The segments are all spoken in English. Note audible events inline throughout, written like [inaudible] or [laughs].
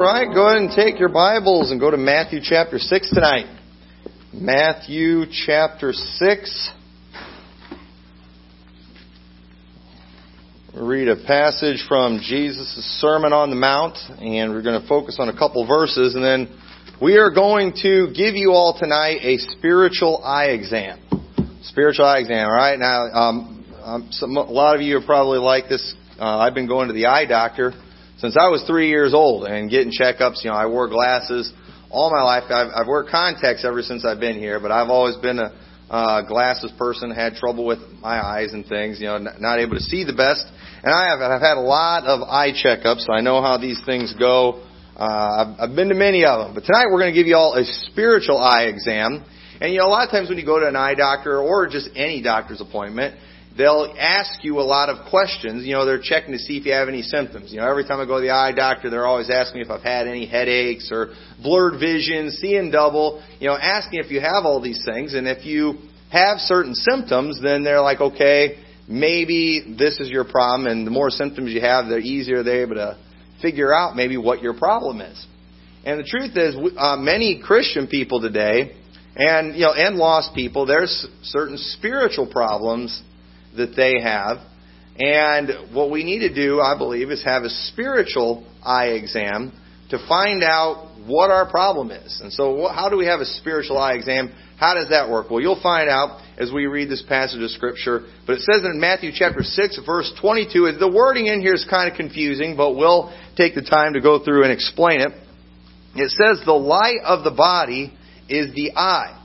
All right, go ahead and take your Bibles and go to Matthew chapter 6 tonight. Matthew chapter 6. we read a passage from Jesus' Sermon on the Mount, and we're going to focus on a couple verses, and then we are going to give you all tonight a spiritual eye exam. Spiritual eye exam, all right? Now, um, um, some, a lot of you are probably like this. Uh, I've been going to the eye doctor since I was three years old and getting checkups. You know, I wore glasses all my life. I've, I've worn contacts ever since I've been here, but I've always been a uh, glasses person. Had trouble with my eyes and things. You know, not able to see the best. And I have I've had a lot of eye checkups. So I know how these things go. Uh, I've, I've been to many of them. But tonight we're going to give you all a spiritual eye exam. And you know, a lot of times when you go to an eye doctor or just any doctor's appointment, they'll ask you a lot of questions. You know, they're checking to see if you have any symptoms. You know, every time I go to the eye doctor, they're always asking me if I've had any headaches or blurred vision, seeing double, you know, asking if you have all these things. And if you have certain symptoms, then they're like, okay, maybe this is your problem. And the more symptoms you have, the easier they're able to figure out maybe what your problem is. And the truth is, uh, many Christian people today, and you know, and lost people, there's certain spiritual problems that they have. And what we need to do, I believe, is have a spiritual eye exam to find out what our problem is. And so, how do we have a spiritual eye exam? How does that work? Well, you'll find out as we read this passage of Scripture. But it says in Matthew chapter 6, verse 22, the wording in here is kind of confusing, but we'll take the time to go through and explain it. It says, The light of the body is the eye.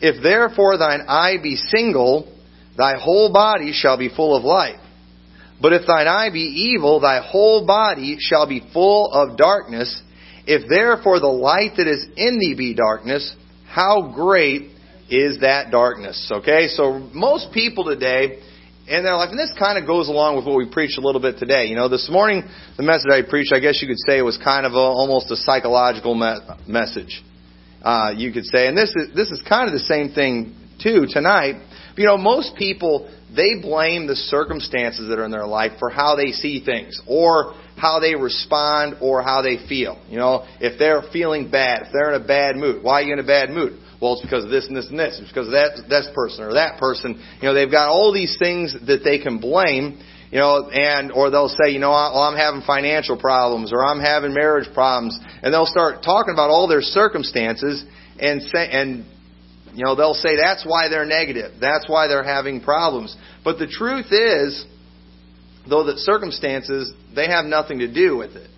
If therefore thine eye be single, thy whole body shall be full of light. But if thine eye be evil, thy whole body shall be full of darkness. If therefore the light that is in thee be darkness, how great is that darkness? Okay, so most people today in their life, and this kind of goes along with what we preached a little bit today. You know, this morning, the message I preached, I guess you could say it was kind of a, almost a psychological me- message. Uh, you could say, and this is this is kind of the same thing too tonight. You know, most people, they blame the circumstances that are in their life for how they see things or how they respond or how they feel. You know, if they're feeling bad, if they're in a bad mood, why are you in a bad mood? Well, it's because of this and this and this. It's because of that, that person or that person. You know, they've got all these things that they can blame you know, and or they'll say, you know, well, I'm having financial problems or I'm having marriage problems, and they'll start talking about all their circumstances and say and you know, they'll say that's why they're negative. That's why they're having problems. But the truth is, though that circumstances, they have nothing to do with it.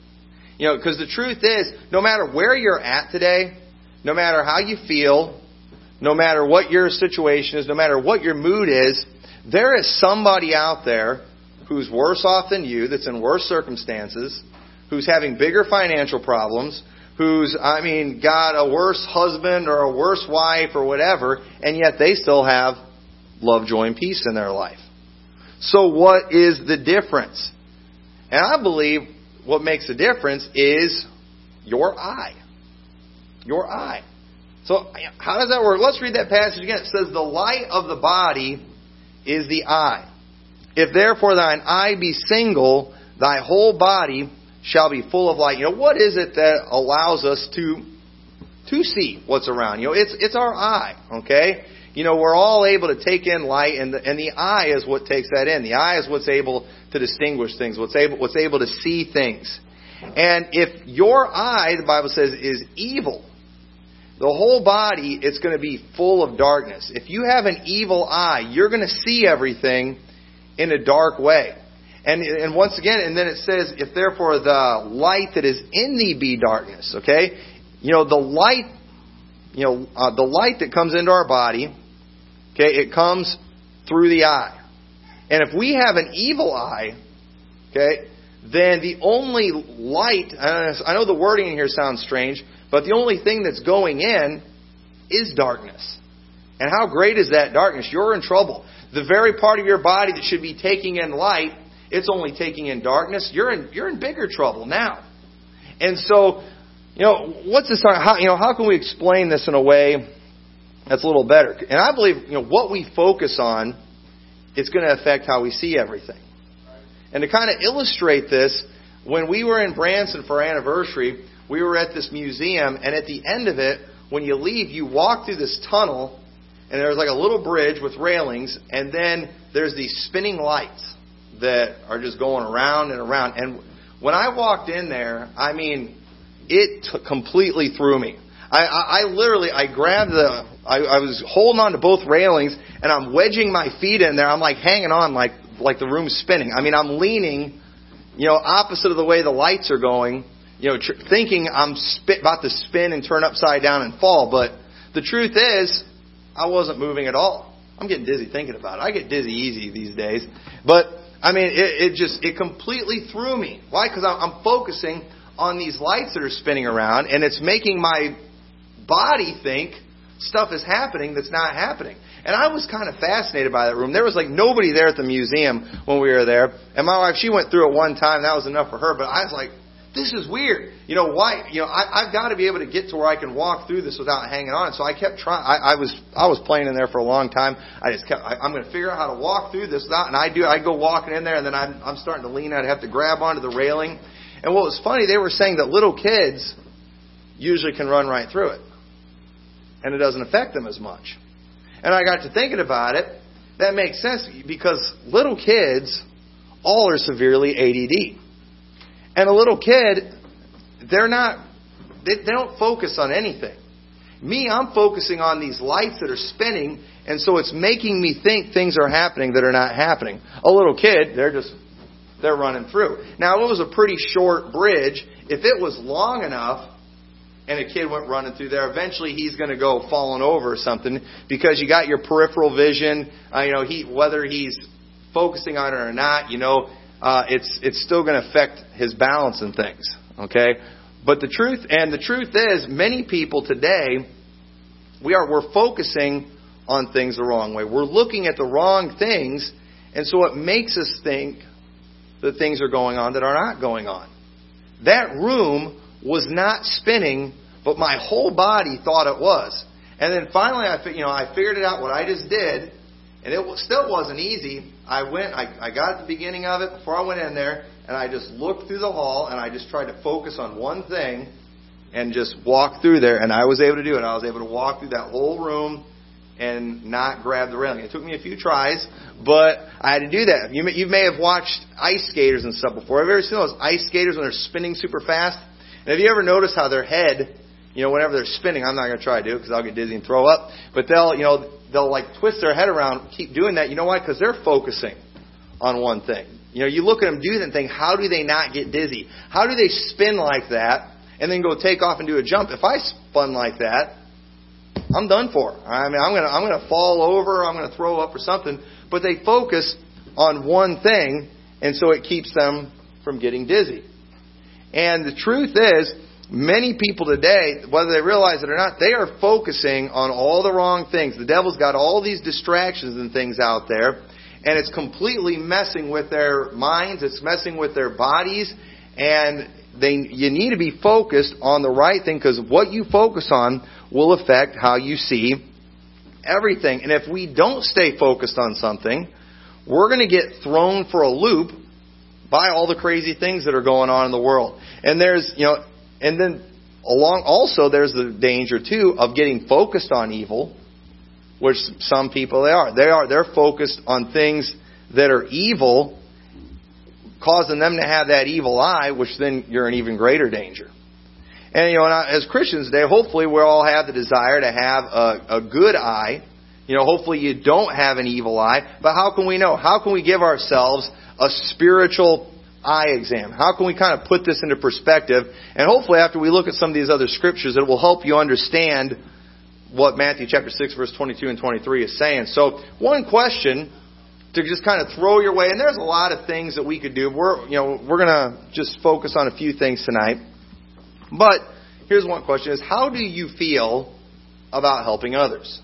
You know, because the truth is, no matter where you're at today, no matter how you feel, no matter what your situation is, no matter what your mood is, there is somebody out there who's worse off than you, that's in worse circumstances, who's having bigger financial problems, who's, I mean, got a worse husband or a worse wife or whatever, and yet they still have love, joy, and peace in their life. So what is the difference? And I believe what makes the difference is your eye. Your eye. So how does that work? Let's read that passage again. It says, The light of the body is the eye. If therefore thine eye be single, thy whole body shall be full of light. You know, what is it that allows us to to see what's around? You know, it's it's our eye, okay? You know, we're all able to take in light, and the, and the eye is what takes that in. The eye is what's able to distinguish things, what's able what's able to see things. And if your eye, the Bible says, is evil, the whole body it's going to be full of darkness. If you have an evil eye, you're going to see everything in a dark way. And, and once again, and then it says, if therefore the light that is in thee be darkness, okay? You know, the light, you know, uh, the light that comes into our body, okay, it comes through the eye. And if we have an evil eye, okay, then the only light, I know the wording in here sounds strange, but the only thing that's going in is darkness. And how great is that darkness? You're in trouble. The very part of your body that should be taking in light it's only taking in darkness. You're in you're in bigger trouble now. And so, you know, what's this? How you know how can we explain this in a way that's a little better? And I believe you know what we focus on, it's going to affect how we see everything. And to kind of illustrate this, when we were in Branson for our anniversary, we were at this museum, and at the end of it, when you leave, you walk through this tunnel, and there's like a little bridge with railings, and then there's these spinning lights that are just going around and around. And when I walked in there, I mean, it t- completely threw me. I, I, I literally, I grabbed the, I, I was holding on to both railings, and I'm wedging my feet in there. I'm like hanging on, like like the room's spinning. I mean, I'm leaning, you know, opposite of the way the lights are going, you know, tr- thinking I'm spit, about to spin and turn upside down and fall. But the truth is, I wasn't moving at all. I'm getting dizzy thinking about it. I get dizzy easy these days. But, I mean, it, it just, it completely threw me. Why? Because I'm, I'm focusing on these lights that are spinning around, and it's making my body think stuff is happening that's not happening. And I was kind of fascinated by that room. There was like nobody there at the museum when we were there. And my wife, she went through it one time. That was enough for her. But I was like, this is weird. You know why? You know, I, I've got to be able to get to where I can walk through this without hanging on. So I kept trying. I, I was I was playing in there for a long time. I just kept. I, I'm going to figure out how to walk through this without. And I do. I go walking in there, and then I'm I'm starting to lean. I'd have to grab onto the railing. And what was funny, they were saying that little kids usually can run right through it, and it doesn't affect them as much. And I got to thinking about it. That makes sense because little kids all are severely ADD. And a little kid, they're not, they, they don't focus on anything. Me, I'm focusing on these lights that are spinning, and so it's making me think things are happening that are not happening. A little kid, they're just, they're running through. Now, it was a pretty short bridge. If it was long enough, and a kid went running through there, eventually he's going to go falling over or something because you got your peripheral vision. Uh, you know, he whether he's focusing on it or not, you know, uh, it's it's still going to affect his balance and things. Okay, but the truth and the truth is, many people today we are we're focusing on things the wrong way. We're looking at the wrong things, and so it makes us think that things are going on that are not going on. That room was not spinning, but my whole body thought it was. And then finally, I you know I figured it out what I just did, and it still wasn't easy. I went, I, I got at the beginning of it before I went in there, and I just looked through the hall, and I just tried to focus on one thing, and just walk through there. And I was able to do it. I was able to walk through that whole room and not grab the railing. It took me a few tries, but I had to do that. You may, you may have watched ice skaters and stuff before. Have you ever seen those ice skaters when they're spinning super fast? And have you ever noticed how their head, you know, whenever they're spinning, I'm not going to try to do it because I'll get dizzy and throw up, but they'll, you know, they'll like twist their head around, keep doing that. You know why? Because they're focusing on one thing. You know, you look at them do that and think, how do they not get dizzy? How do they spin like that and then go take off and do a jump? If I spun like that, I'm done for. I mean, I'm gonna I'm gonna fall over. I'm gonna throw up or something. But they focus on one thing, and so it keeps them from getting dizzy. And the truth is, many people today, whether they realize it or not, they are focusing on all the wrong things. The devil's got all these distractions and things out there, and it's completely messing with their minds, it's messing with their bodies, and they, you need to be focused on the right thing because what you focus on will affect how you see everything. And if we don't stay focused on something, we're going to get thrown for a loop by all the crazy things that are going on in the world. And there's, you know, and then along also there's the danger too of getting focused on evil, which some people they are. They are they're focused on things that are evil, causing them to have that evil eye, which then you're in even greater danger. And you know, as Christians today, hopefully we all have the desire to have a, a good eye. You know, hopefully you don't have an evil eye. But how can we know? How can we give ourselves a spiritual eye exam? How can we kind of put this into perspective? And hopefully after we look at some of these other scriptures, it will help you understand what Matthew chapter 6 verse 22 and 23 is saying. So, one question to just kind of throw your way, and there's a lot of things that we could do. We're, you know, we're going to just focus on a few things tonight. But here's one question is how do you feel about helping others?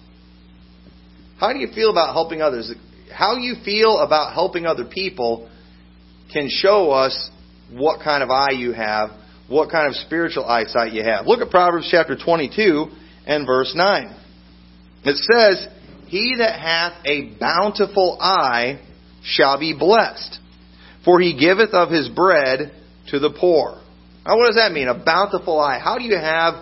How do you feel about helping others? How you feel about helping other people can show us what kind of eye you have, what kind of spiritual eyesight you have. Look at Proverbs chapter 22 and verse 9. It says, He that hath a bountiful eye shall be blessed, for he giveth of his bread to the poor. Now, what does that mean? A bountiful eye. How do you have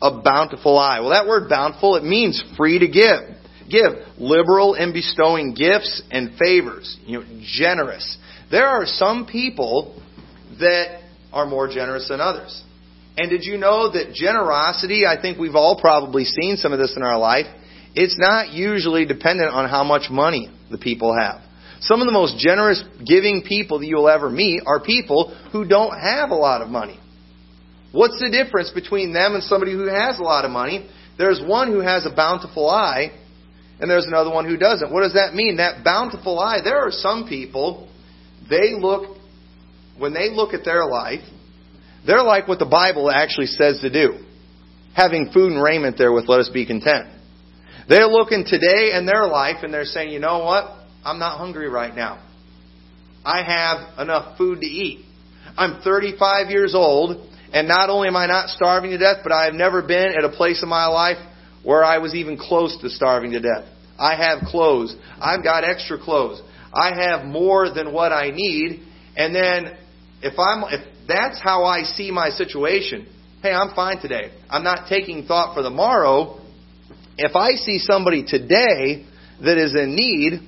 a bountiful eye? Well, that word bountiful, it means free to give. Give. Liberal in bestowing gifts and favors. You know, generous. There are some people that are more generous than others. And did you know that generosity, I think we've all probably seen some of this in our life, it's not usually dependent on how much money the people have. Some of the most generous giving people that you'll ever meet are people who don't have a lot of money. What's the difference between them and somebody who has a lot of money? There's one who has a bountiful eye, and there's another one who doesn't. What does that mean? That bountiful eye, there are some people, they look, when they look at their life, they're like what the Bible actually says to do. Having food and raiment there with let us be content. They're looking today in their life and they're saying, you know what? I'm not hungry right now. I have enough food to eat. I'm 35 years old, and not only am I not starving to death, but I have never been at a place in my life where I was even close to starving to death. I have clothes. I've got extra clothes. I have more than what I need. And then if I'm if that's how I see my situation, hey, I'm fine today. I'm not taking thought for the morrow. If I see somebody today that is in need,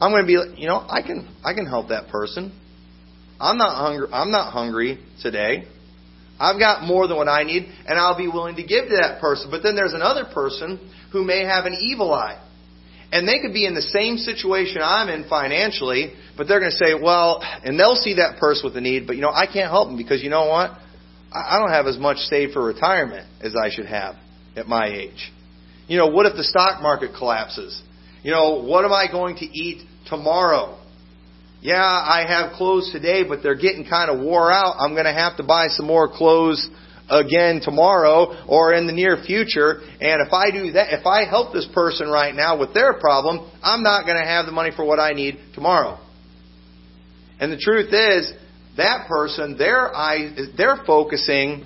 I'm going to be, you know, I can, I can help that person. I'm not hungry. I'm not hungry today. I've got more than what I need, and I'll be willing to give to that person. But then there's another person who may have an evil eye. And they could be in the same situation I'm in financially, but they're going to say, well, and they'll see that person with a need, but you know, I can't help them because you know what? I don't have as much saved for retirement as I should have at my age. You know, what if the stock market collapses? You know, what am I going to eat tomorrow? Yeah, I have clothes today, but they're getting kind of wore out. I'm going to have to buy some more clothes again tomorrow or in the near future. And if I do that, if I help this person right now with their problem, I'm not going to have the money for what I need tomorrow. And the truth is, that person, their eyes, they're focusing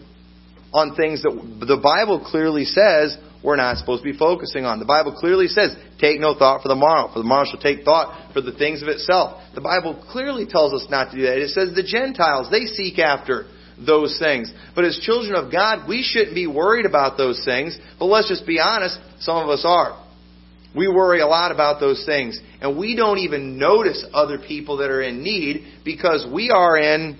on things that the Bible clearly says we're not supposed to be focusing on. The Bible clearly says, take no thought for the morrow, for the morrow shall take thought for the things of itself. The Bible clearly tells us not to do that. It says the Gentiles, they seek after those things. But as children of God, we shouldn't be worried about those things. But let's just be honest, some of us are. We worry a lot about those things. And we don't even notice other people that are in need because we are in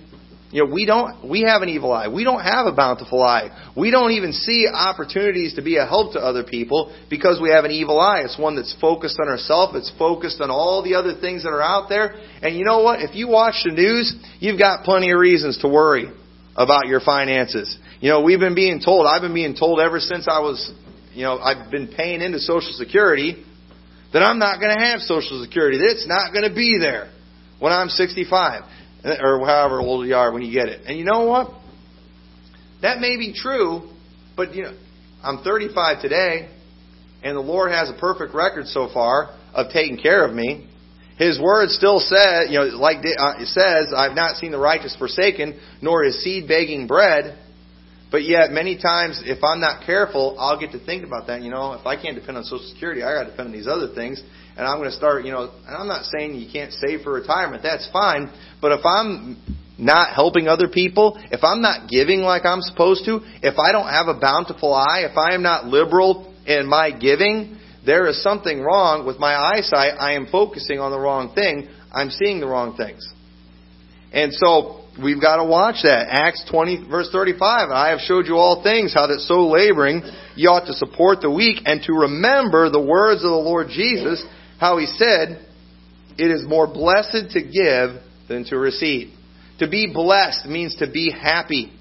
you know, we don't, we have an evil eye. We don't have a bountiful eye. We don't even see opportunities to be a help to other people because we have an evil eye. It's one that's focused on ourselves. It's focused on all the other things that are out there. And you know what? If you watch the news, you've got plenty of reasons to worry about your finances. You know, we've been being told, I've been being told ever since I was, you know, I've been paying into Social Security that I'm not going to have Social Security. That it's not going to be there when I'm 65 eh, or however old you are when you get it. And you know what? That may be true, but you know, I'm 35 today, and the Lord has a perfect record so far of taking care of me. His word still says, you know, like uh, it says, I've not seen the righteous forsaken, nor his seed begging bread. But yet, many times, if I'm not careful, I'll get to think about that. You know, if I can't depend on Social Security, I got to depend on these other things and I'm going to start, you know, and I'm not saying you can't save for retirement. That's fine. But if I'm not helping other people, if I'm not giving like I'm supposed to, if I don't have a bountiful eye, if I am not liberal in my giving, there is something wrong with my eyesight. I am focusing on the wrong thing. I'm seeing the wrong things. And so we've got to watch that. Acts 20 verse 35. I have showed you all things, how that so laboring you ought to support the weak and to remember the words of the Lord Jesus how he said, It is more blessed to give than to receive. To be blessed means to be happy.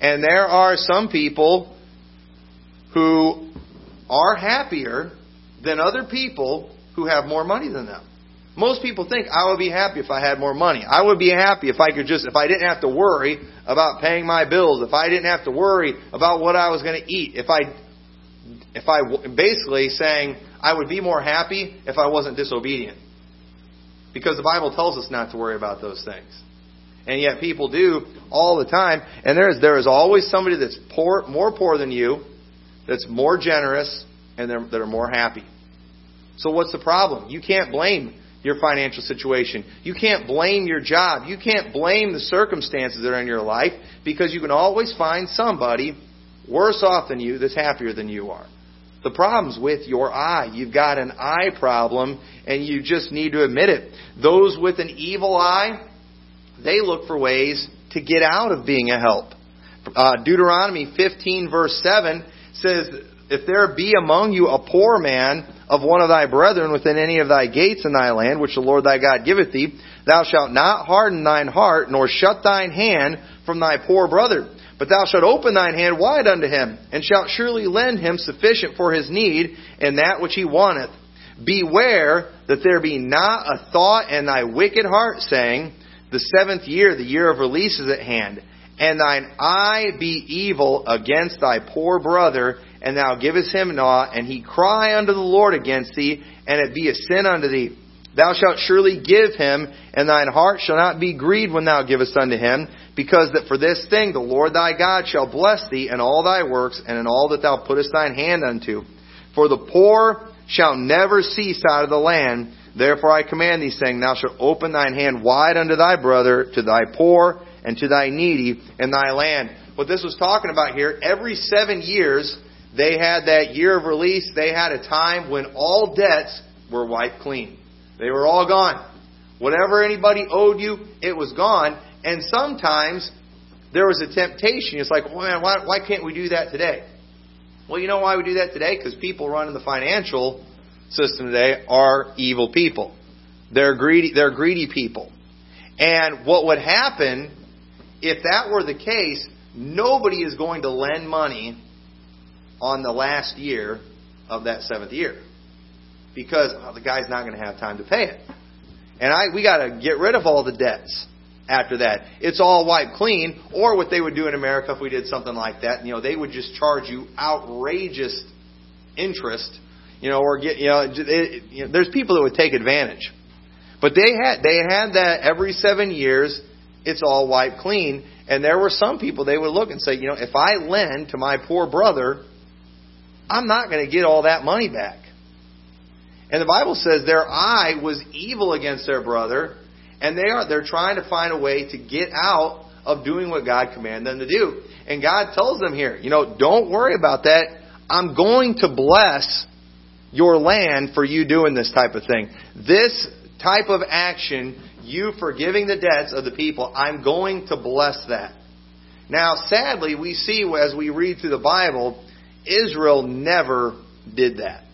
And there are some people who are happier than other people who have more money than them. Most people think I would be happy if I had more money. I would be happy if I could just, if I didn't have to worry about paying my bills, if I didn't have to worry about what I was going to eat, if I, if I, basically saying, I would be more happy if I wasn't disobedient. Because the Bible tells us not to worry about those things. And yet people do all the time. And there is, there is always somebody that's poor, more poor than you, that's more generous, and that are more happy. So what's the problem? You can't blame your financial situation. You can't blame your job. You can't blame the circumstances that are in your life because you can always find somebody worse off than you that's happier than you are. The problem's with your eye. You've got an eye problem and you just need to admit it. Those with an evil eye, they look for ways to get out of being a help. Uh, Deuteronomy 15 verse 7 says, If there be among you a poor man of one of thy brethren within any of thy gates in thy land, which the Lord thy God giveth thee, thou shalt not harden thine heart, nor shut thine hand from thy poor brother. But thou shalt open thine hand wide unto him, and shalt surely lend him sufficient for his need and that which he wanteth. Beware that there be not a thought in thy wicked heart, saying, The seventh year, the year of release is at hand, and thine eye be evil against thy poor brother, and thou givest him naught, and he cry unto the Lord against thee, and it be a sin unto thee. Thou shalt surely give him, and thine heart shall not be grieved when thou givest unto him, because that for this thing the Lord thy God shall bless thee in all thy works, and in all that thou puttest thine hand unto. For the poor shall never cease out of the land. Therefore I command thee, saying, Thou shalt open thine hand wide unto thy brother, to thy poor, and to thy needy in thy land. What this was talking about here, every seven years, they had that year of release. They had a time when all debts were wiped clean. They were all gone. Whatever anybody owed you, it was gone. And sometimes there was a temptation. It's like, well, man, why, why can't we do that today? Well, you know why we do that today? Because people running the financial system today are evil people. They're greedy. They're greedy people. And what would happen if that were the case? Nobody is going to lend money on the last year of that seventh year because well, the guy's not going to have time to pay it. And I, we got to get rid of all the debts after that. It's all wiped clean. Or what they would do in America if we did something like that, you know, they would just charge you outrageous interest, you know, or get, you know, it, you know there's people that would take advantage. But they had they had that every seven years. It's all wiped clean. And there were some people they would look and say, you know, if I lend to my poor brother, I'm not going to get all that money back. And the Bible says their eye was evil against their brother, and they are they're trying to find a way to get out of doing what God commanded them to do. And God tells them here, you know, don't worry about that. I'm going to bless your land for you doing this type of thing. This type of action, you forgiving the debts of the people, I'm going to bless that. Now, sadly, we see as we read through the Bible, Israel never did that.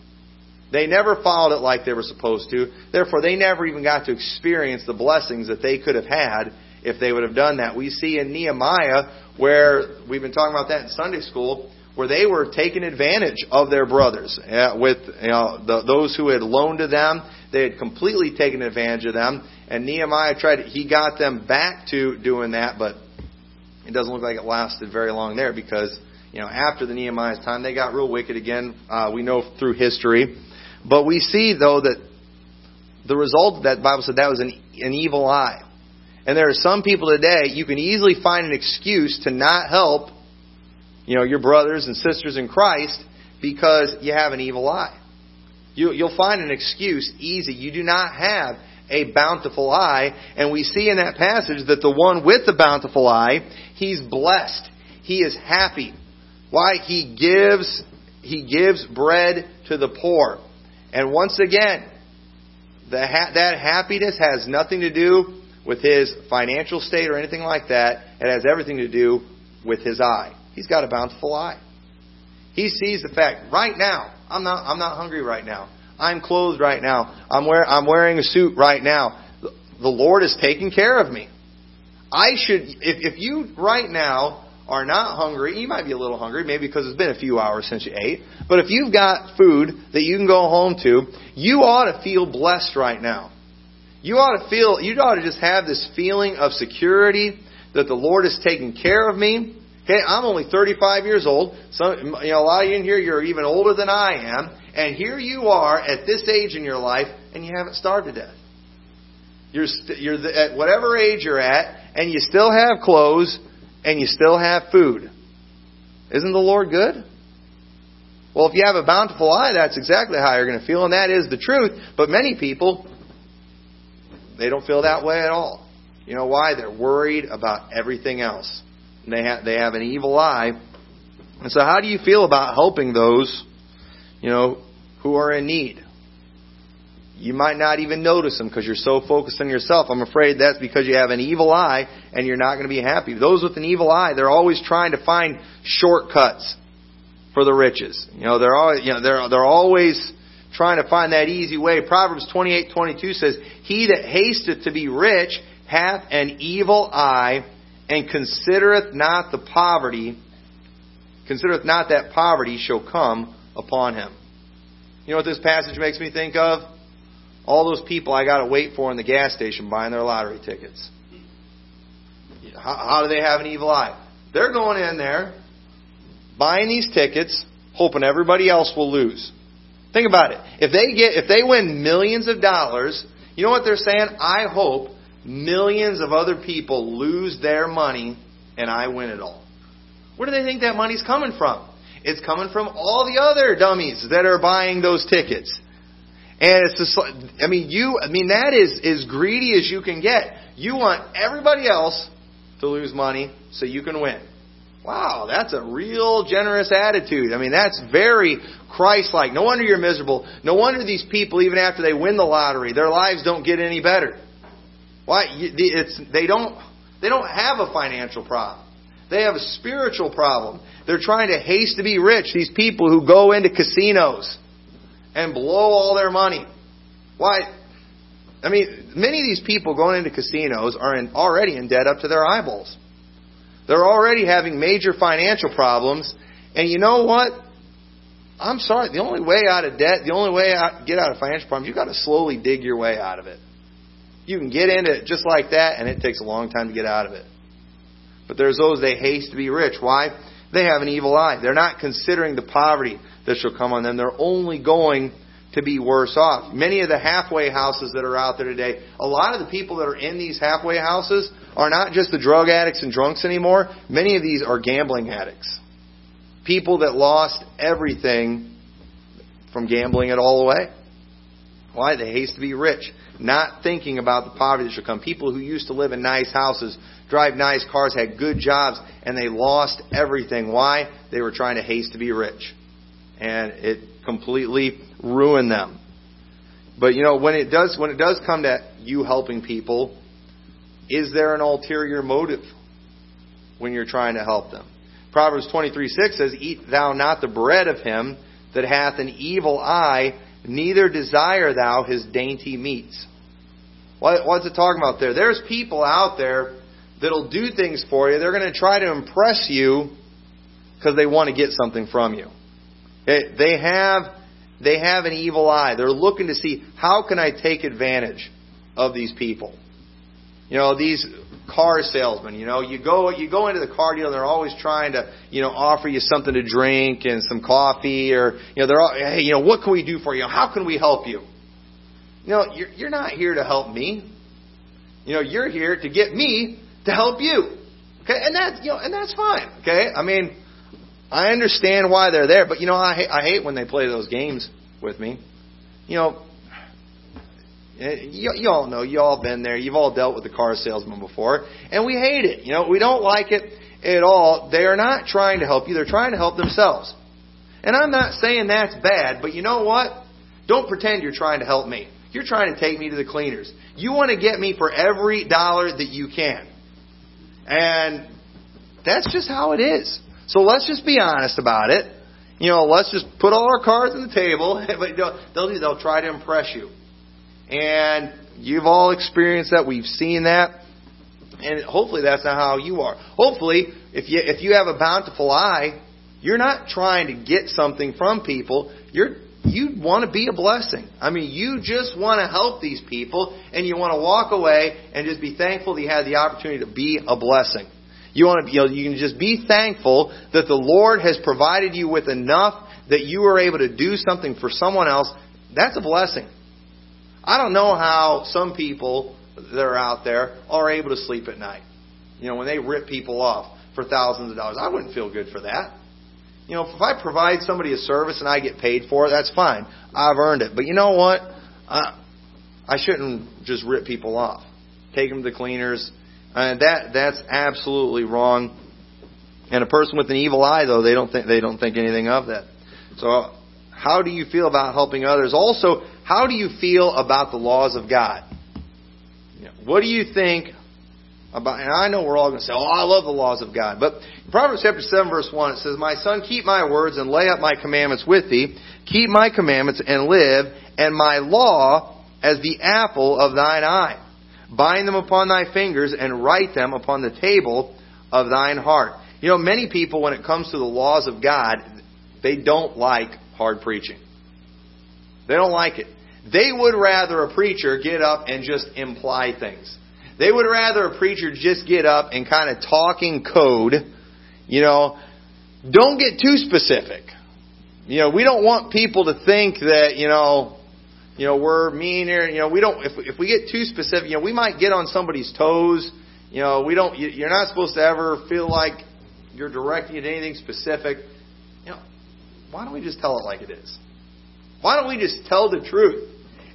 They never followed it like they were supposed to. Therefore, they never even got to experience the blessings that they could have had if they would have done that. We see in Nehemiah, where we've been talking about that in Sunday school, where they were taking advantage of their brothers. With you know, the, those who had loaned to them, they had completely taken advantage of them. And Nehemiah tried, he got them back to doing that, but it doesn't look like it lasted very long there because you know, after the Nehemiah's time, they got real wicked again. Uh, we know through history. But we see, though, that the result of that, Bible said that was an, an evil eye. And there are some people today, you can easily find an excuse to not help, you know, your brothers and sisters in Christ because you have an evil eye. You, you'll find an excuse easy. You do not have a bountiful eye. And we see in that passage that the one with the bountiful eye, he's blessed. He is happy. Why? He gives, he gives bread to the poor. And once again, ha- that happiness has nothing to do with his financial state or anything like that. It has everything to do with his eye. He's got a bountiful eye. He sees the fact right now. I'm not. I'm not hungry right now. I'm clothed right now. I'm wear, I'm wearing a suit right now. The Lord is taking care of me. I should. If, if you right now are not hungry, you might be a little hungry, maybe because it's been a few hours since you ate, but if you've got food that you can go home to, you ought to feel blessed right now. You ought to feel, you ought to just have this feeling of security that the Lord is taking care of me. Hey, I'm only 35 years old. Some, you know, a lot of you in here, you're even older than I am. And here you are at this age in your life, and you haven't starved to death. You're, st- you're the, at whatever age you're at, and you still have clothes, and you still have food. Isn't the Lord good? Well, if you have a bountiful eye, that's exactly how you're going to feel, and that is the truth. But many people, they don't feel that way at all. You know why? They're worried about everything else. And they have they have an evil eye. And so how do you feel about helping those, you know, who are in need? You might not even notice them because you're so focused on yourself. I'm afraid that's because you have an evil eye and you're not going to be happy. Those with an evil eye, they're always trying to find shortcuts for the riches. You know, they're always, you know, they're, they're always trying to find that easy way. Proverbs 28:22 says, "He that hasteth to be rich hath an evil eye and considereth not the poverty, considereth not that poverty shall come upon him." You know what this passage makes me think of? All those people I got to wait for in the gas station buying their lottery tickets. How, how do they have an evil eye? They're going in there, buying these tickets, hoping everybody else will lose. Think about it. If they get, if they win millions of dollars, you know what they're saying? I hope millions of other people lose their money and I win it all. Where do they think that money's coming from? It's coming from all the other dummies that are buying those tickets. And it's just, I mean, you, I mean, that is as greedy as you can get. You want everybody else to lose money so you can win. Wow, that's a real generous attitude. I mean, that's very Christ-like. No wonder you're miserable. No wonder these people, even after they win the lottery, their lives don't get any better. Why? It's, they don't, they don't have a financial problem. They have a spiritual problem. They're trying to haste to be rich. These people who go into casinos and blow all their money. Why? I mean, many of these people going into casinos are in, already in debt up to their eyeballs. They're already having major financial problems. And you know what? I'm sorry. The only way out of debt, the only way to get out of financial problems, you've got to slowly dig your way out of it. You can get into it just like that, and it takes a long time to get out of it. But there's those they haste to be rich. Why? They have an evil eye. They're not considering the poverty that shall come on them. They're only going to be worse off. Many of the halfway houses that are out there today, a lot of the people that are in these halfway houses are not just the drug addicts and drunks anymore. Many of these are gambling addicts. People that lost everything from gambling it all away. Why? They haste to be rich, not thinking about the poverty that shall come. People who used to live in nice houses, drive nice cars, had good jobs, and they lost everything. Why? They were trying to haste to be rich and it completely ruined them. But you know, when it does when it does come to you helping people, is there an ulterior motive when you're trying to help them? Proverbs 23:6 says, "Eat thou not the bread of him that hath an evil eye, neither desire thou his dainty meats." What, what's it talking about there? There's people out there that'll do things for you. They're going to try to impress you because they want to get something from you. They have, they have an evil eye. They're looking to see how can I take advantage of these people. You know, these car salesmen, you know, you go you go into the car deal and they're always trying to, you know, offer you something to drink and some coffee or you know, they're all hey, you know, what can we do for you? How can we help you? You know, you're you're not here to help me. You know, you're here to get me to help you. Okay? And that's, you know, and that's fine. Okay? I mean, I understand why they're there, but you know, I I hate when they play those games with me. You know, eh, you, you all know, you all been there. You've all dealt with the car salesman before, and we hate it. You know, we don't like it at all. They are not trying to help you; they're trying to help themselves. And I'm not saying that's bad, but you know what? Don't pretend you're trying to help me. You're trying to take me to the cleaners. You want to get me for every dollar that you can. And that's just how it is. So let's just be honest about it. You know, let's just put all our cards on the table. [laughs] But they'll they'll try to impress you, and you've all experienced that. We've seen that, and hopefully that's not how you are. Hopefully, if you if you have a bountiful eye, you're not trying to get something from people. You're you want to be a blessing. I mean, you just want to help these people, and you want to walk away and just be thankful that you had the opportunity to be a blessing. You want to, you, know, you can just be thankful that the Lord has provided you with enough that you are able to do something for someone else. That's a blessing. I don't know how some people that are out there are able to sleep at night. You know, when they rip people off for thousands of dollars, I wouldn't feel good for that. You know, if I provide somebody a service and I get paid for it, that's fine. I've earned it. But you know what? Uh, I shouldn't just rip people off. Take them to the cleaners. Uh, that that's absolutely wrong. And a person with an evil eye, though, they don't think they don't think anything of that. So, how do you feel about helping others? Also, how do you feel about the laws of God? What do you think about? And I know we're all going to say, "Oh, I love the laws of God," but in Proverbs chapter seven, verse one, it says, "My son, keep my words and lay up my commandments with thee. Keep my commandments and live, and my law as the apple of thine eye. Bind them upon thy fingers and write them upon the table of thine heart." You know, many people, when it comes to the laws of God, they don't like hard preaching. They don't like it. They would rather a preacher get up and just imply things. They would rather a preacher just get up and kind of talking code. You know, don't get too specific. You know, we don't want people to think that, you know, you know, we're mean here. You know, we don't, if, if we get too specific, you know, we might get on somebody's toes. You know, we don't, you're not supposed to ever feel like you're directing to anything specific. You know, why don't we just tell it like it is? Why don't we just tell the truth?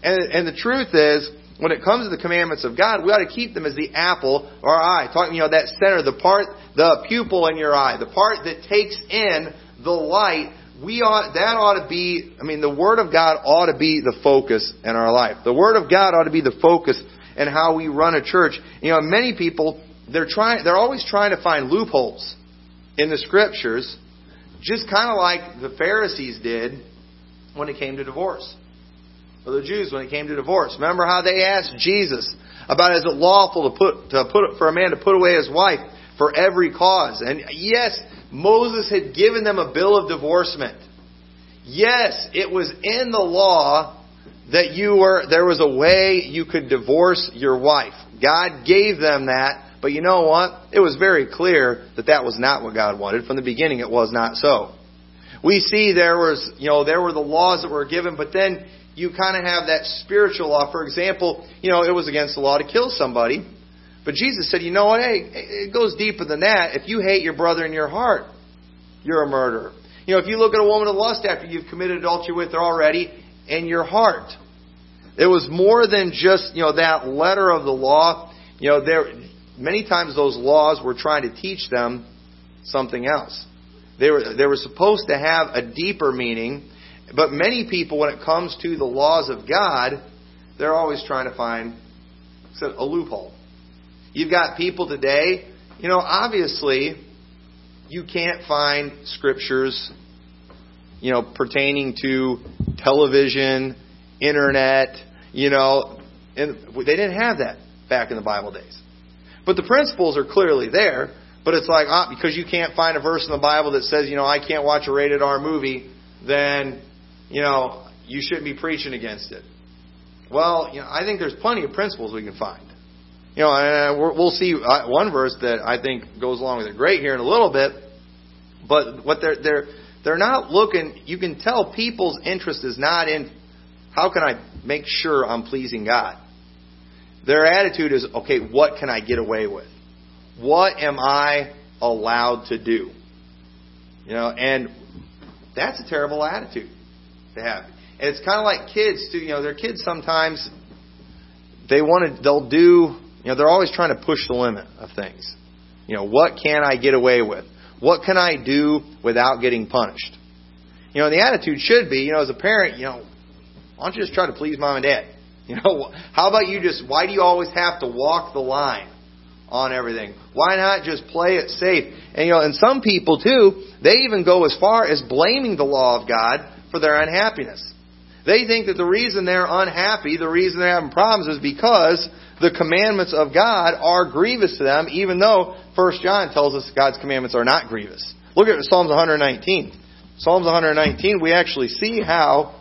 And, and the truth is, when it comes to the commandments of God, we ought to keep them as the apple of our eye. Talking, you know, that center, the part, the pupil in your eye, the part that takes in the light. We ought, that ought to be, I mean, the Word of God ought to be the focus in our life. The Word of God ought to be the focus in how we run a church. You know, many people, they're trying, they're always trying to find loopholes in the Scriptures, just kind of like the Pharisees did when it came to divorce for the Jews when it came to divorce. Remember how they asked Jesus about is it lawful to put to put for a man to put away his wife for every cause? And yes, Moses had given them a bill of divorcement. Yes, it was in the law that you were there was a way you could divorce your wife. God gave them that, but you know what? It was very clear that that was not what God wanted. From the beginning it was not so. We see there was, you know, there were the laws that were given, but then you kind of have that spiritual law. For example, you know, it was against the law to kill somebody. But Jesus said, you know what? Hey, it goes deeper than that. If you hate your brother in your heart, you're a murderer. You know, if you look at a woman of lust after you've committed adultery with her already in your heart, it was more than just, you know, that letter of the law. You know, there, many times those laws were trying to teach them something else. They were, they were supposed to have a deeper meaning but many people, when it comes to the laws of God, they're always trying to find a loophole. You've got people today, you know, obviously, you can't find scriptures, you know, pertaining to television, internet, you know, and they didn't have that back in the Bible days. But the principles are clearly there. But it's like, ah, because you can't find a verse in the Bible that says, you know, I can't watch a rated R movie, then you know, you shouldn't be preaching against it. Well, you know, I think there's plenty of principles we can find. You know, and we'll see uh, one verse that I think goes along with it great here in a little bit. But what they're they're they're not looking. You can tell people's interest is not in how can I make sure I'm pleasing God. Their attitude is okay. What can I get away with? What am I allowed to do? You know, and that's a terrible attitude to have. And it's kind of like kids too. You know, their kids sometimes they want to. They'll do. You know, they're always trying to push the limit of things. You know, what can I get away with? What can I do without getting punished? You know, the attitude should be, you know, as a parent, you know, why don't you just try to please mom and dad? [laughs] You know, how about you just? Why do you always have to walk the line? on everything. Why not just play it safe? And you know, and some people too, they even go as far as blaming the law of God for their unhappiness. They think that the reason they're unhappy, the reason they're having problems is because the commandments of God are grievous to them, even though 1 John tells us God's commandments are not grievous. Look at Psalms 119. Psalms 119, we actually see how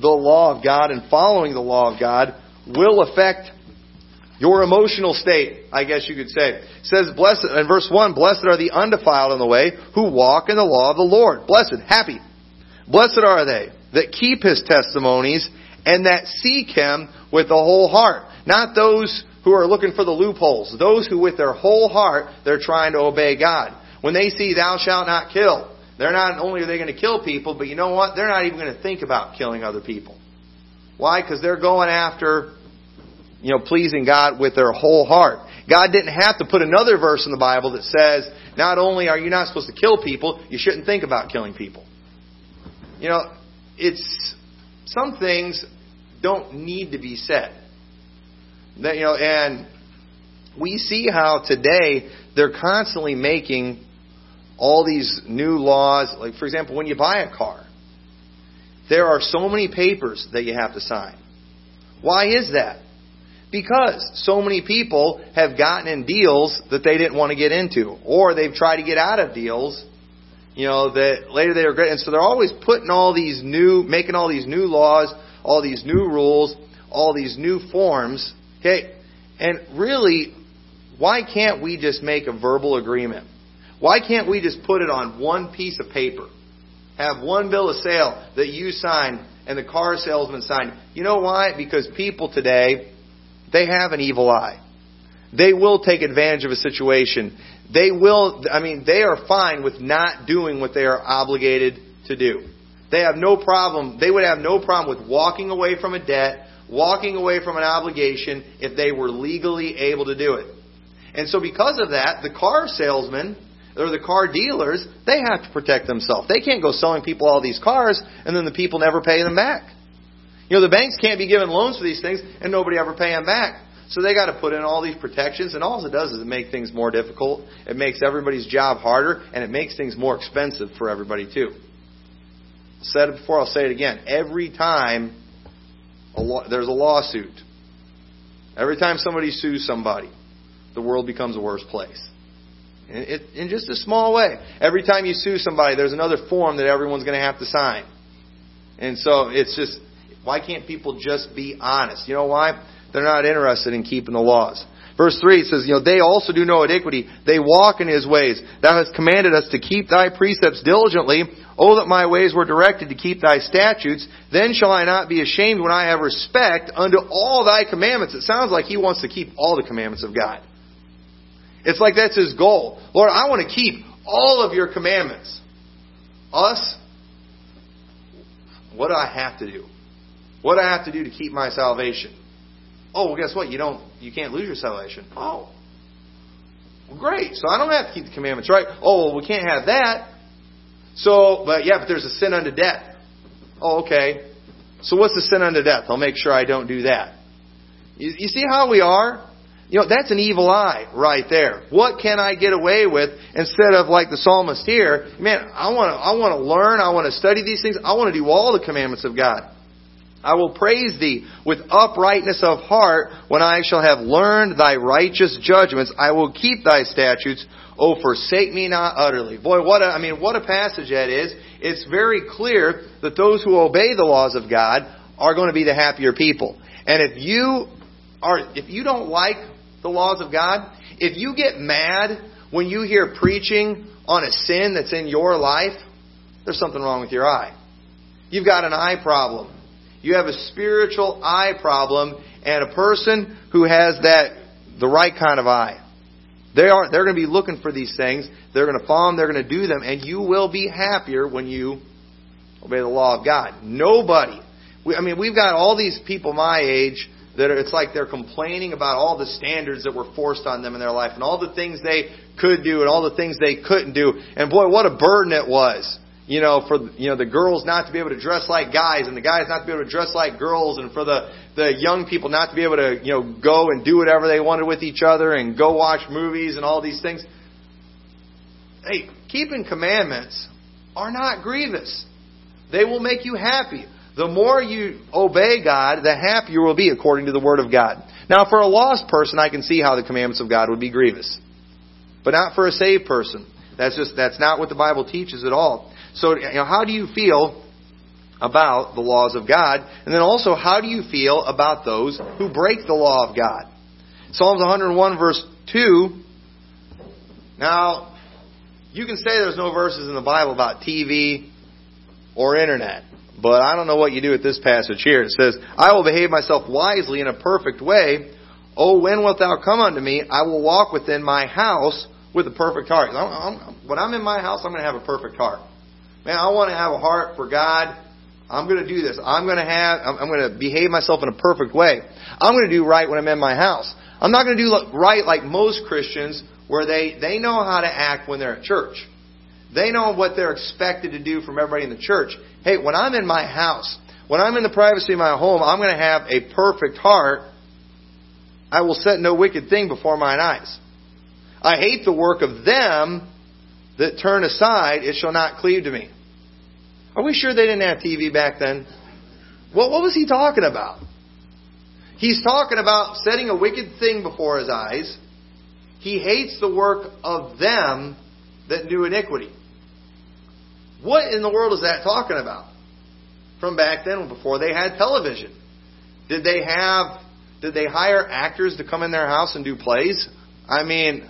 the law of God and following the law of God will affect your emotional state, I guess you could say. It says, blessed, in verse 1, blessed are the undefiled in the way who walk in the law of the Lord. Blessed, happy, Blessed are they that keep his testimonies and that seek him with the whole heart. Not those who are looking for the loopholes. Those who with their whole heart, they're trying to obey God. When they see thou shalt not kill, they're not only are they going to kill people, but you know what? They're not even going to think about killing other people. Why? Because they're going after, you know, pleasing God with their whole heart. God didn't have to put another verse in the Bible that says, not only are you not supposed to kill people, you shouldn't think about killing people. You know, it's, some things don't need to be said. That, you know, and we see how today they're constantly making all these new laws. Like, for example, when you buy a car, there are so many papers that you have to sign. Why is that? Because so many people have gotten in deals that they didn't want to get into, or they've tried to get out of deals, you know, that later they regret. And so they're always putting all these new, making all these new laws, all these new rules, all these new forms. Okay, and really, why can't we just make a verbal agreement? Why can't we just put it on one piece of paper? Have one bill of sale that you sign and the car salesman signed. You know why? Because people today, they have an evil eye. They will take advantage of a situation. They will, I mean, they are fine with not doing what they are obligated to do. They have no problem, they would have no problem with walking away from a debt, walking away from an obligation if they were legally able to do it. And so because of that, the car salesman or the car dealers, they have to protect themselves. They can't go selling people all these cars and then the people never pay them back. You know, the banks can't be giving loans for these things and nobody ever pay them back. So they got to put in all these protections, and all it does is it make things more difficult. It makes everybody's job harder, and it makes things more expensive for everybody too. I said it before, I'll say it again. Every time a lo- there's a lawsuit, every time somebody sues somebody, the world becomes a worse place. In, in just a small way. Every time you sue somebody, there's another form that everyone's going to have to sign. And so it's just, why can't people just be honest? You know why? They're not interested in keeping the laws. Verse 3 it says, You know, they also do no iniquity. They walk in his ways. Thou hast commanded us to keep thy precepts diligently. Oh, that my ways were directed to keep thy statutes. Then shall I not be ashamed when I have respect unto all thy commandments. It sounds like he wants to keep all the commandments of God. It's like that's his goal. Lord, I want to keep all of your commandments. Us, what do I have to do? What do I have to do to keep my salvation? Oh, well, guess what? You don't, you can't lose your salvation. Oh, well, great. So I don't have to keep the commandments, right? Oh, well, we can't have that. So, but yeah, but there's a sin unto death. Oh, okay. So what's the sin unto death? I'll make sure I don't do that. You, you see how we are? You know, that's an evil eye right there. What can I get away with instead of like the psalmist here? Man, I want to, I want to learn. I want to study these things. I want to do all the commandments of God. I will praise thee with uprightness of heart when I shall have learned thy righteous judgments. I will keep thy statutes. Oh, forsake me not utterly. Boy, what a, I mean, what a passage that is. It's very clear that those who obey the laws of God are going to be the happier people. And if you are, if you don't like the laws of God, if you get mad when you hear preaching on a sin that's in your life, there's something wrong with your eye. You've got an eye problem. You have a spiritual eye problem, and a person who has that, the right kind of eye. They are, they're going to be looking for these things. They're going to follow them. They're going to do them. And you will be happier when you obey the law of God. Nobody. We, I mean, we've got all these people my age that are, it's like they're complaining about all the standards that were forced on them in their life and all the things they could do and all the things they couldn't do. And boy, what a burden it was you know, for you know the girls not to be able to dress like guys, and the guys not to be able to dress like girls, and for the the young people not to be able to you know go and do whatever they wanted with each other, and go watch movies and all these things. Hey, keeping commandments are not grievous. They will make you happy. The more you obey God, the happier you will be according to the Word of God. Now, for a lost person, I can see how the commandments of God would be grievous. But not for a saved person. That's just, that's not what the Bible teaches at all. So, you know, how do you feel about the laws of God? And then also, how do you feel about those who break the law of God? Psalms 101 verse 2. Now, you can say there's no verses in the Bible about TV or internet. But I don't know what you do with this passage here. It says, I will behave myself wisely in a perfect way. Oh, when wilt thou come unto me? I will walk within my house with a perfect heart. when I'm in my house, I'm going to have a perfect heart. Man, I want to have a heart for God. I'm going to do this. I'm going to have, I'm going to behave myself in a perfect way. I'm going to do right when I'm in my house. I'm not going to do right like most Christians where they, they know how to act when they're at church. They know what they're expected to do from everybody in the church. Hey, when I'm in my house, when I'm in the privacy of my home, I'm going to have a perfect heart. I will set no wicked thing before mine eyes. I hate the work of them that turn aside, it shall not cleave to me. Are we sure they didn't have TV back then? What, what was he talking about? He's talking about setting a wicked thing before his eyes. He hates the work of them that do iniquity. What in the world is that talking about? From back then, before they had television. Did they have, did they hire actors to come in their house and do plays? I mean,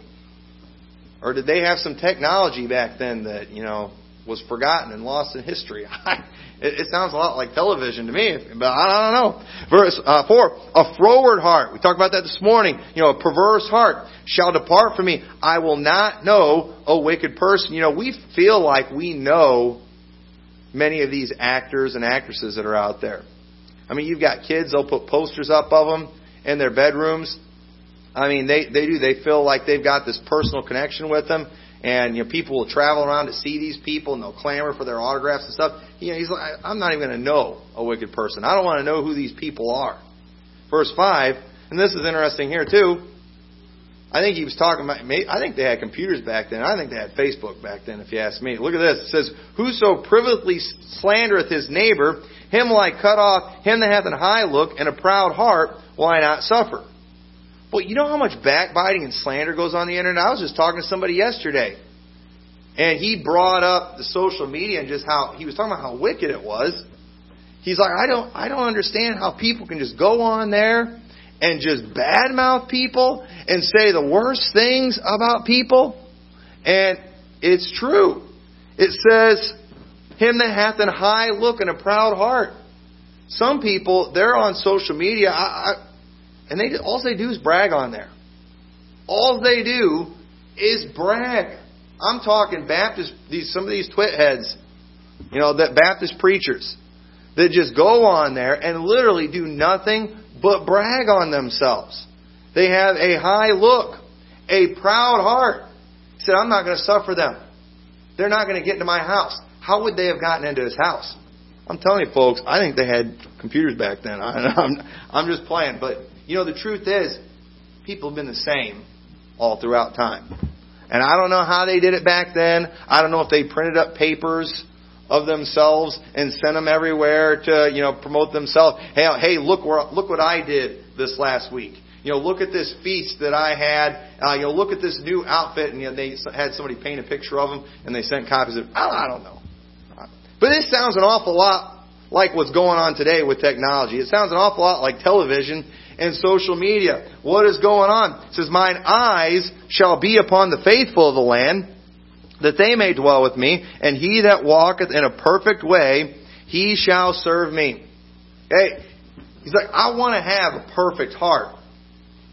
or did they have some technology back then that, you know, was forgotten and lost in history? [laughs] it, sounds a lot like television to me, but I, don't know. Verse uh, 4, a froward heart. We talked about that this morning. You know, a perverse heart shall depart from me. I will not know a wicked person. You know, we feel like we know many of these actors and actresses that are out there. I mean, you've got kids, they'll put posters up of them in their bedrooms I mean, they, they do. They feel like they've got this personal connection with them. And, you know, people will travel around to see these people and they'll clamor for their autographs and stuff. You know, he's like, I'm not even going to know a wicked person. I don't want to know who these people are. Verse 5, and this is interesting here too. I think he was talking about, I think they had computers back then. I think they had Facebook back then, if you ask me. Look at this. It says, Whoso privately slandereth his neighbor, him will I cut off, him that hath an high look and a proud heart will I not suffer. Well, you know how much backbiting and slander goes on the internet? I was just talking to somebody yesterday. And he brought up the social media and just how he was talking about how wicked it was. He's like, I don't I don't understand how people can just go on there and just badmouth people and say the worst things about people. And it's true. It says, Him that hath an high look and a proud heart. Some people, they're on social media. I, and they all they do is brag on there. All they do is brag. I'm talking Baptist these some of these twit heads, you know, that Baptist preachers that just go on there and literally do nothing but brag on themselves. They have a high look, a proud heart. He said, I'm not going to suffer them. They're not going to get into my house. How would they have gotten into his house? I'm telling you, folks, I think they had computers back then. I, [laughs] I'm, I'm just playing, but you know, the truth is, people have been the same all throughout time. And I don't know how they did it back then. I don't know if they printed up papers of themselves and sent them everywhere to, you know, promote themselves. Hey, hey, look look what I did this last week. You know, look at this feast that I had. Uh, you know, look at this new outfit, and you know, they had somebody paint a picture of them, and they sent copies of. I don't know. But this sounds an awful lot like what's going on today with technology. It sounds an awful lot like television and social media. What is going on? It says, Mine eyes shall be upon the faithful of the land, that they may dwell with me, and he that walketh in a perfect way, he shall serve me. Okay? He's like, I want to have a perfect heart.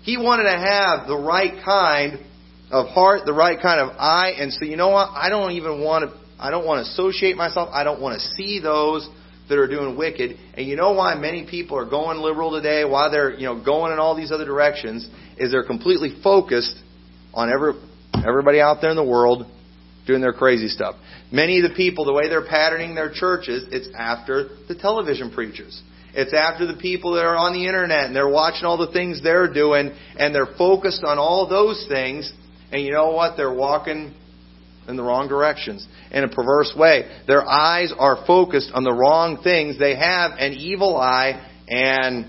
He wanted to have the right kind of heart, the right kind of eye, and so you know what? I don't even want to I don't want to associate myself. I don't want to see those that are doing wicked. And you know why many people are going liberal today, why they're, you know, going in all these other directions, is they're completely focused on every, everybody out there in the world doing their crazy stuff. Many of the people, the way they're patterning their churches, it's after the television preachers. It's after the people that are on the internet and they're watching all the things they're doing and they're focused on all those things. And you know what? They're walking in the wrong directions in a perverse way. Their eyes are focused on the wrong things. They have an evil eye, and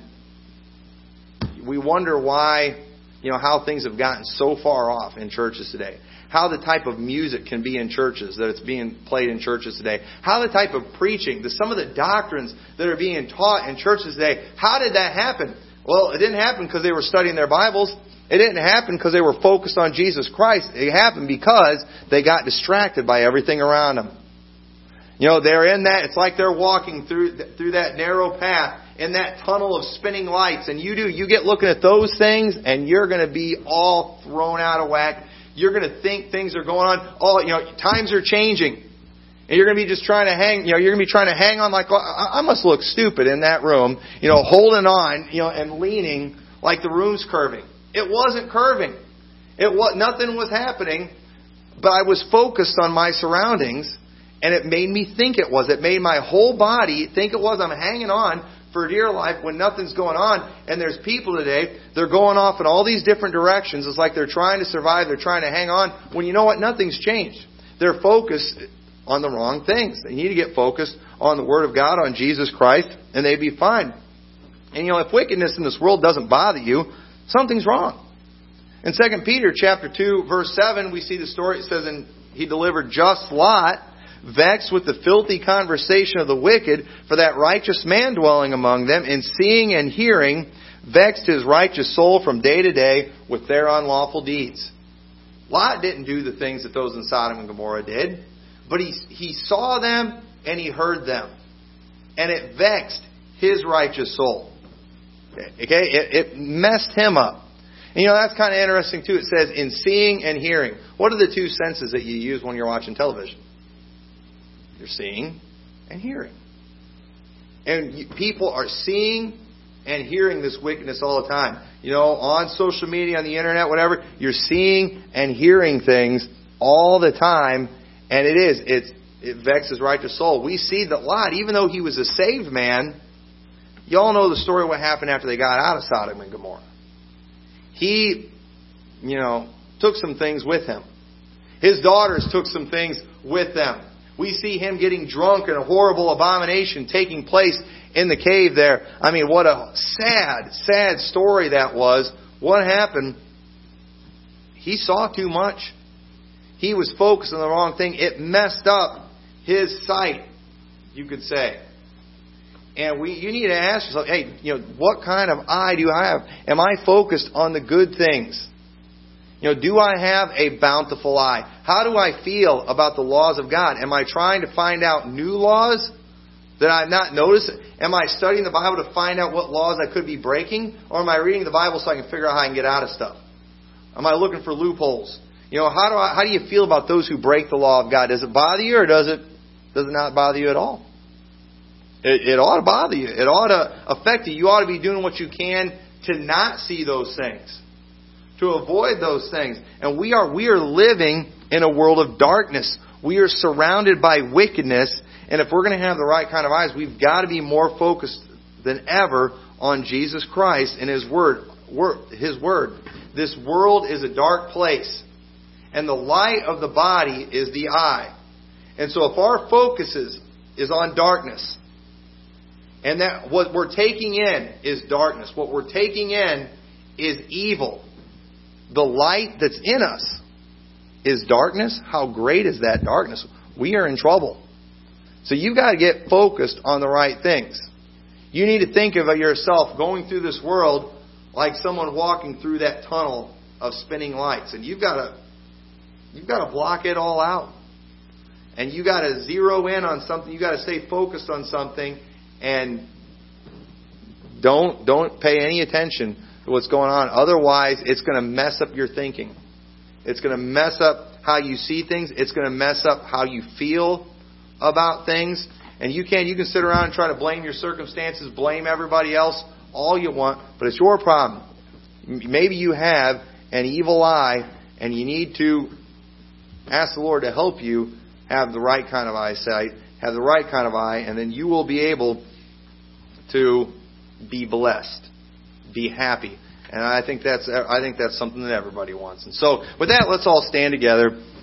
we wonder why, you know, how things have gotten so far off in churches today. How the type of music can be in churches, that it's being played in churches today. How the type of preaching, the, some of the doctrines that are being taught in churches today. How did that happen? Well, it didn't happen because they were studying their Bibles. It didn't happen because they were focused on Jesus Christ. It happened because they got distracted by everything around them. You know, they're in that, it's like they're walking through, through that narrow path in that tunnel of spinning lights. And you do, you get looking at those things and you're going to be all thrown out of whack. You're going to think things are going on. All, you know, times are changing. And you're going to be just trying to hang, you know, you're going to be trying to hang on like, I must look stupid in that room, you know, holding on, you know, and leaning like the room's curving. It wasn't curving. It was, nothing was happening, but I was focused on my surroundings and it made me think it was. It made my whole body think it was. I'm hanging on for dear life when nothing's going on. And there's people today, they're going off in all these different directions. It's like they're trying to survive, they're trying to hang on, when you know what? Nothing's changed. They're focused on the wrong things. They need to get focused on the Word of God, on Jesus Christ, and they'd be fine. And you know, if wickedness in this world doesn't bother you, something's wrong. In 2 Peter chapter 2, verse 7, we see the story. It says, And he delivered just Lot vexed with the filthy conversation of the wicked, for that righteous man dwelling among them, in seeing and hearing, vexed his righteous soul from day to day with their unlawful deeds. Lot didn't do the things that those in Sodom and Gomorrah did, but he, he saw them and he heard them. And it vexed his righteous soul. Okay? It, it messed him up. And you know, that's kind of interesting too. It says, in seeing and hearing. What are the two senses that you use when you're watching television? You're seeing and hearing. And people are seeing and hearing this wickedness all the time. You know, on social media, on the internet, whatever, you're seeing and hearing things all the time, and it is. It's, it vexes righteous soul. We see that Lot, even though he was a saved man, you all know the story what happened after they got out of Sodom and Gomorrah. He, you know, took some things with him. His daughters took some things with them. We see him getting drunk and a horrible abomination taking place in the cave there. I mean, what a sad, sad story that was. What happened? He saw too much. He was focused on the wrong thing. It messed up his sight, you could say. And we, you need to ask yourself, hey, you know, what kind of eye do I have? Am I focused on the good things? You know, do I have a bountiful eye? How do I feel about the laws of God? Am I trying to find out new laws that I've not noticed? Am I studying the Bible to find out what laws I could be breaking? Or am I reading the Bible so I can figure out how I can get out of stuff? Am I looking for loopholes? You know, how do I, how do you feel about those who break the law of God? Does it bother you or does it, does it not bother you at all? It, it ought to bother you. It ought to affect you. You ought to be doing what you can to not see those things to avoid those things. And we are, we are living in a world of darkness. We are surrounded by wickedness. And if we're going to have the right kind of eyes, we've got to be more focused than ever on Jesus Christ and His Word. His Word. This world is a dark place. And the light of the body is the eye. And so if our focus is, is on darkness, and that what we're taking in is darkness, what we're taking in is evil, the light that's in us is darkness, how great is that darkness? We are in trouble. So you've got to get focused on the right things. You need to think of yourself going through this world like someone walking through that tunnel of spinning lights. And you've got to you've got to block it all out. And you got to zero in on something. You got to stay focused on something and don't don't pay any attention to what's going on. Otherwise, it's going to mess up your thinking. It's going to mess up how you see things. It's going to mess up how you feel about things. And you can you can sit around and try to blame your circumstances, blame everybody else all you want, but it's your problem. Maybe you have an evil eye and you need to ask the Lord to help you have the right kind of eyesight, have the right kind of eye, and then you will be able to be blessed be happy. And I think that's I think that's something that everybody wants. And so with that, let's all stand together